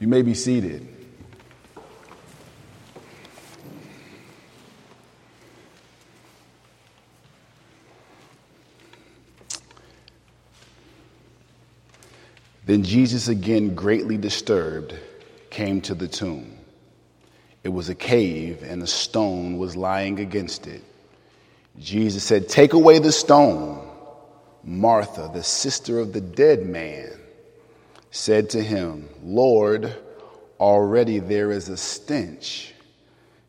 You may be seated. Then Jesus, again greatly disturbed, came to the tomb. It was a cave, and a stone was lying against it. Jesus said, Take away the stone. Martha, the sister of the dead man, said to him, Lord, already there is a stench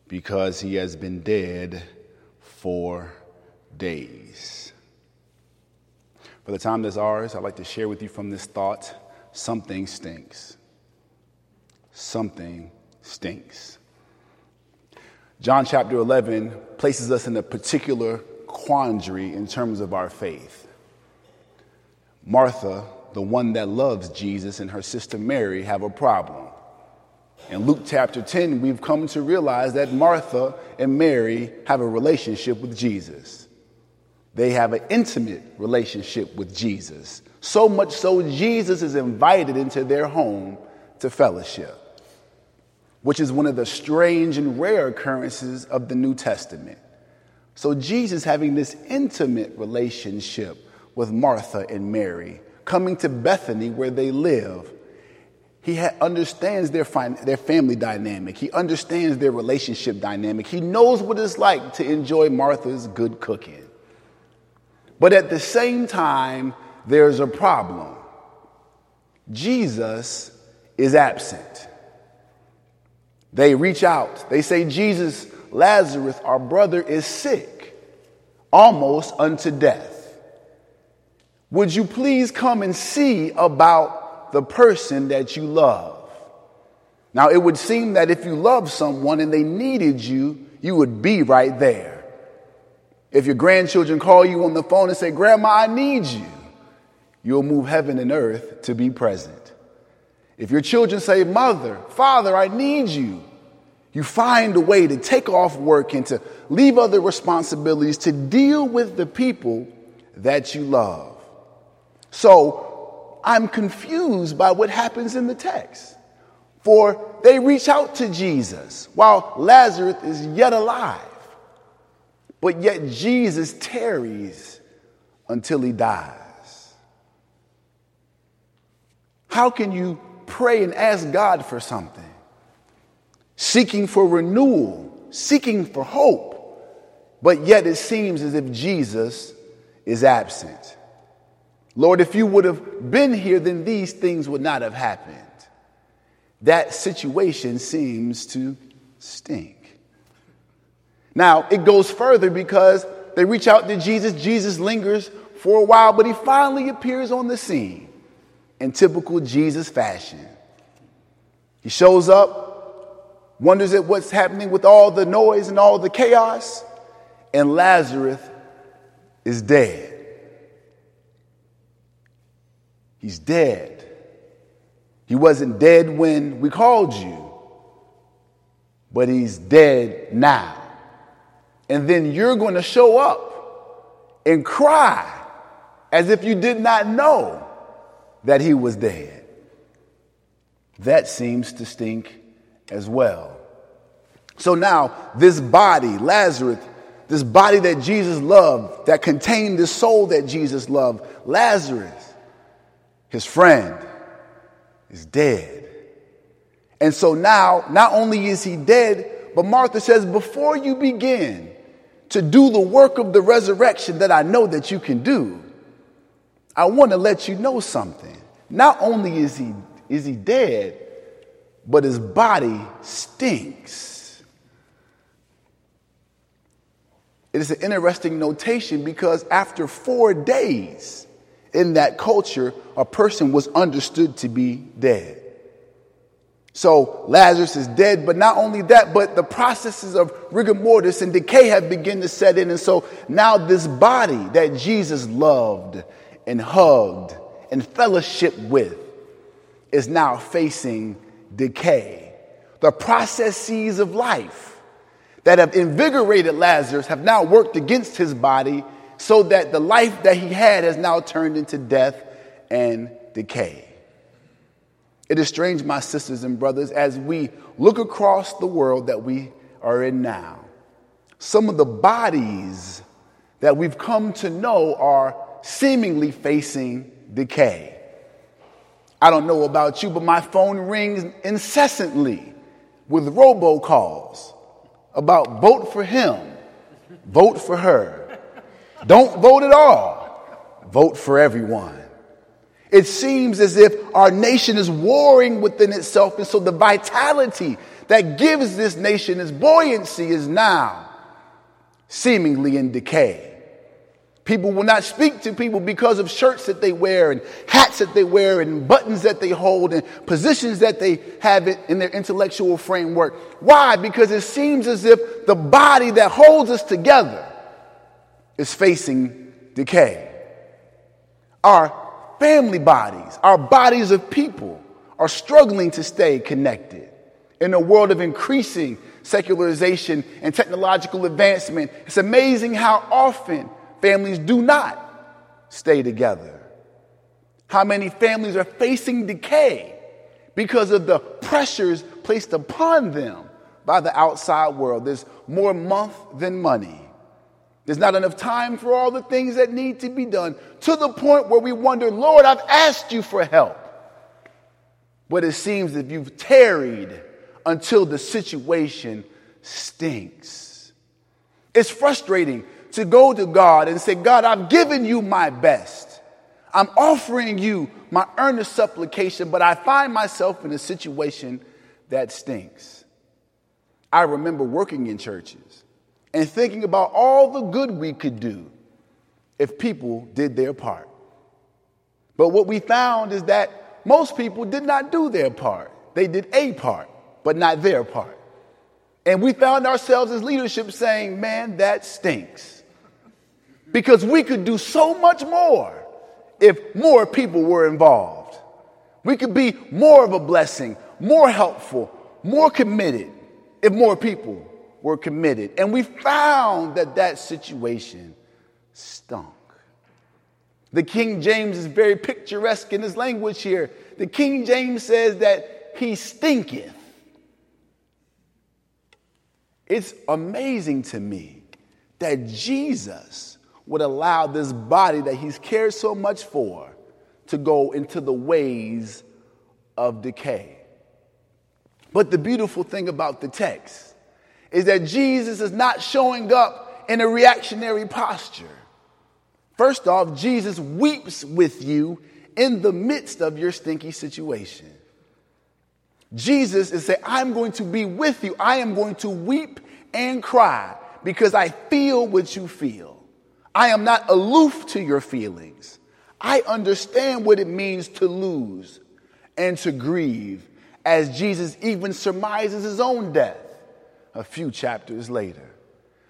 because he has been dead four days. For the time that's ours, I'd like to share with you from this thought something stinks. Something stinks. John chapter 11 places us in a particular quandary in terms of our faith. Martha, the one that loves Jesus, and her sister Mary have a problem. In Luke chapter 10, we've come to realize that Martha and Mary have a relationship with Jesus. They have an intimate relationship with Jesus. So much so, Jesus is invited into their home to fellowship, which is one of the strange and rare occurrences of the New Testament. So, Jesus having this intimate relationship with Martha and Mary, coming to Bethany where they live, he ha- understands their, their family dynamic. He understands their relationship dynamic. He knows what it's like to enjoy Martha's good cooking. But at the same time, there's a problem. Jesus is absent. They reach out. They say, Jesus, Lazarus, our brother, is sick, almost unto death. Would you please come and see about the person that you love? Now, it would seem that if you love someone and they needed you, you would be right there. If your grandchildren call you on the phone and say, Grandma, I need you, you'll move heaven and earth to be present. If your children say, Mother, Father, I need you, you find a way to take off work and to leave other responsibilities to deal with the people that you love. So I'm confused by what happens in the text. For they reach out to Jesus while Lazarus is yet alive. But yet Jesus tarries until he dies. How can you pray and ask God for something? Seeking for renewal, seeking for hope, but yet it seems as if Jesus is absent. Lord, if you would have been here, then these things would not have happened. That situation seems to stink. Now, it goes further because they reach out to Jesus. Jesus lingers for a while, but he finally appears on the scene in typical Jesus fashion. He shows up, wonders at what's happening with all the noise and all the chaos, and Lazarus is dead. He's dead. He wasn't dead when we called you, but he's dead now. And then you're going to show up and cry as if you did not know that he was dead. That seems to stink as well. So now, this body, Lazarus, this body that Jesus loved, that contained the soul that Jesus loved, Lazarus, his friend, is dead. And so now, not only is he dead, but Martha says, Before you begin to do the work of the resurrection that I know that you can do, I want to let you know something. Not only is he, is he dead, but his body stinks. It is an interesting notation because after four days in that culture, a person was understood to be dead. So Lazarus is dead, but not only that, but the processes of rigor mortis and decay have begun to set in. And so now this body that Jesus loved and hugged and fellowship with is now facing decay. The processes of life that have invigorated Lazarus have now worked against his body so that the life that he had has now turned into death and decay. It is strange, my sisters and brothers, as we look across the world that we are in now. Some of the bodies that we've come to know are seemingly facing decay. I don't know about you, but my phone rings incessantly with robocalls about vote for him, vote for her. Don't vote at all, vote for everyone. It seems as if our nation is warring within itself, and so the vitality that gives this nation its buoyancy is now seemingly in decay. People will not speak to people because of shirts that they wear and hats that they wear and buttons that they hold and positions that they have in their intellectual framework. Why? Because it seems as if the body that holds us together is facing decay. Our family bodies, our bodies of people are struggling to stay connected. In a world of increasing secularization and technological advancement, it's amazing how often families do not stay together. How many families are facing decay because of the pressures placed upon them by the outside world? There's more month than money. There's not enough time for all the things that need to be done to the point where we wonder, Lord, I've asked you for help. But it seems that you've tarried until the situation stinks. It's frustrating to go to God and say, God, I've given you my best. I'm offering you my earnest supplication, but I find myself in a situation that stinks. I remember working in churches and thinking about all the good we could do if people did their part. But what we found is that most people did not do their part. They did a part, but not their part. And we found ourselves as leadership saying, man, that stinks. Because we could do so much more if more people were involved. We could be more of a blessing, more helpful, more committed if more people were committed. And we found that that situation stunk. The King James is very picturesque in his language here. The King James says that he stinketh. It's amazing to me that Jesus would allow this body that he's cared so much for to go into the ways of decay. But the beautiful thing about the text is that Jesus is not showing up in a reactionary posture. First off, Jesus weeps with you in the midst of your stinky situation. Jesus is saying, I'm going to be with you. I am going to weep and cry because I feel what you feel. I am not aloof to your feelings. I understand what it means to lose and to grieve, as Jesus even surmises his own death a few chapters later.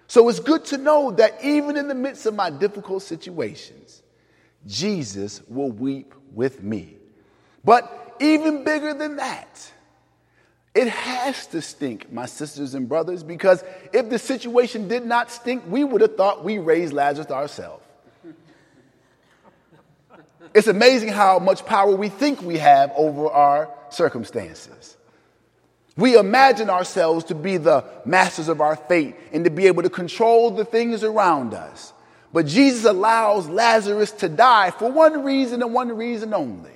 So it's good to know that even in the midst of my difficult situations, Jesus will weep with me. But even bigger than that, it has to stink, my sisters and brothers, because if the situation did not stink, we would have thought we raised Lazarus ourselves. It's amazing how much power we think we have over our circumstances. We imagine ourselves to be the masters of our fate and to be able to control the things around us. But Jesus allows Lazarus to die for one reason and one reason only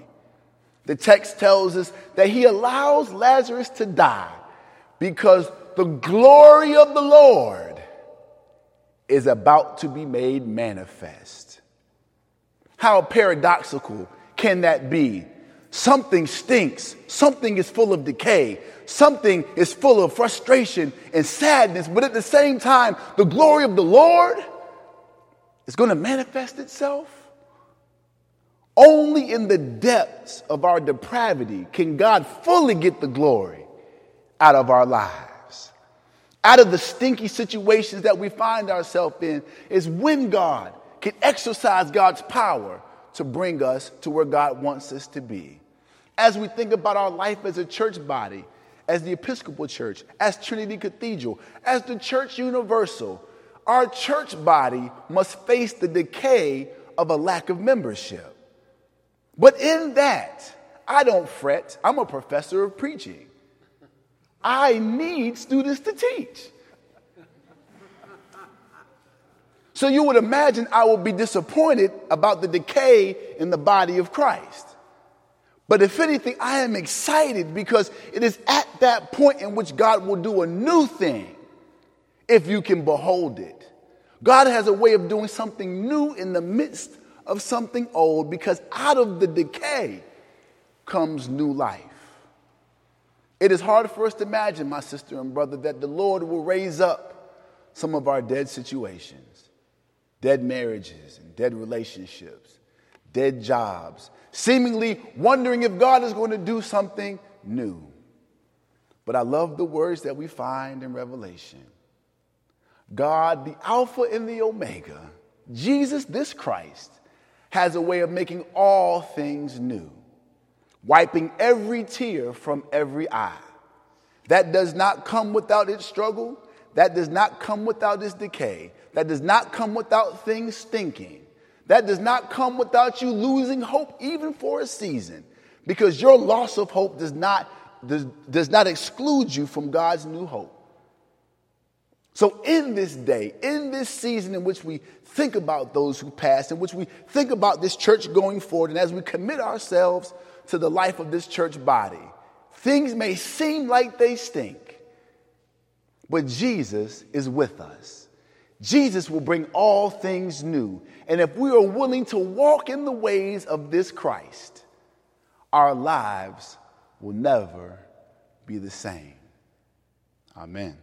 the text tells us that he allows Lazarus to die because the glory of the Lord is about to be made manifest. How paradoxical can that be? Something stinks, something is full of decay, something is full of frustration and sadness, but at the same time, the glory of the Lord is going to manifest itself. Only in the depths of our depravity can God fully get the glory out of our lives. Out of the stinky situations that we find ourselves in is when God can exercise God's power to bring us to where God wants us to be. As we think about our life as a church body, as the Episcopal Church, as Trinity Cathedral, as the Church Universal, our church body must face the decay of a lack of membership. But in that, I don't fret. I'm a professor of preaching. I need students to teach. So you would imagine I would be disappointed about the decay in the body of Christ. But if anything, I am excited because it is at that point in which God will do a new thing if you can behold it. God has a way of doing something new in the midst of something old because out of the decay comes new life. It is hard for us to imagine, my sister and brother, that the Lord will raise up some of our dead situations, dead marriages and dead relationships, dead jobs, seemingly wondering if God is going to do something new. But I love the words that we find in Revelation. God, the Alpha and the Omega, Jesus, this Christ, has a way of making all things new, wiping every tear from every eye. That does not come without its struggle. That does not come without its decay. That does not come without things stinking. That does not come without you losing hope, even for a season, because your loss of hope does not, does, does not exclude you from God's new hope. So, in this day, in this season in which we think about those who passed, in which we think about this church going forward, and as we commit ourselves to the life of this church body, things may seem like they stink, but Jesus is with us. Jesus will bring all things new. And if we are willing to walk in the ways of this Christ, our lives will never be the same. Amen.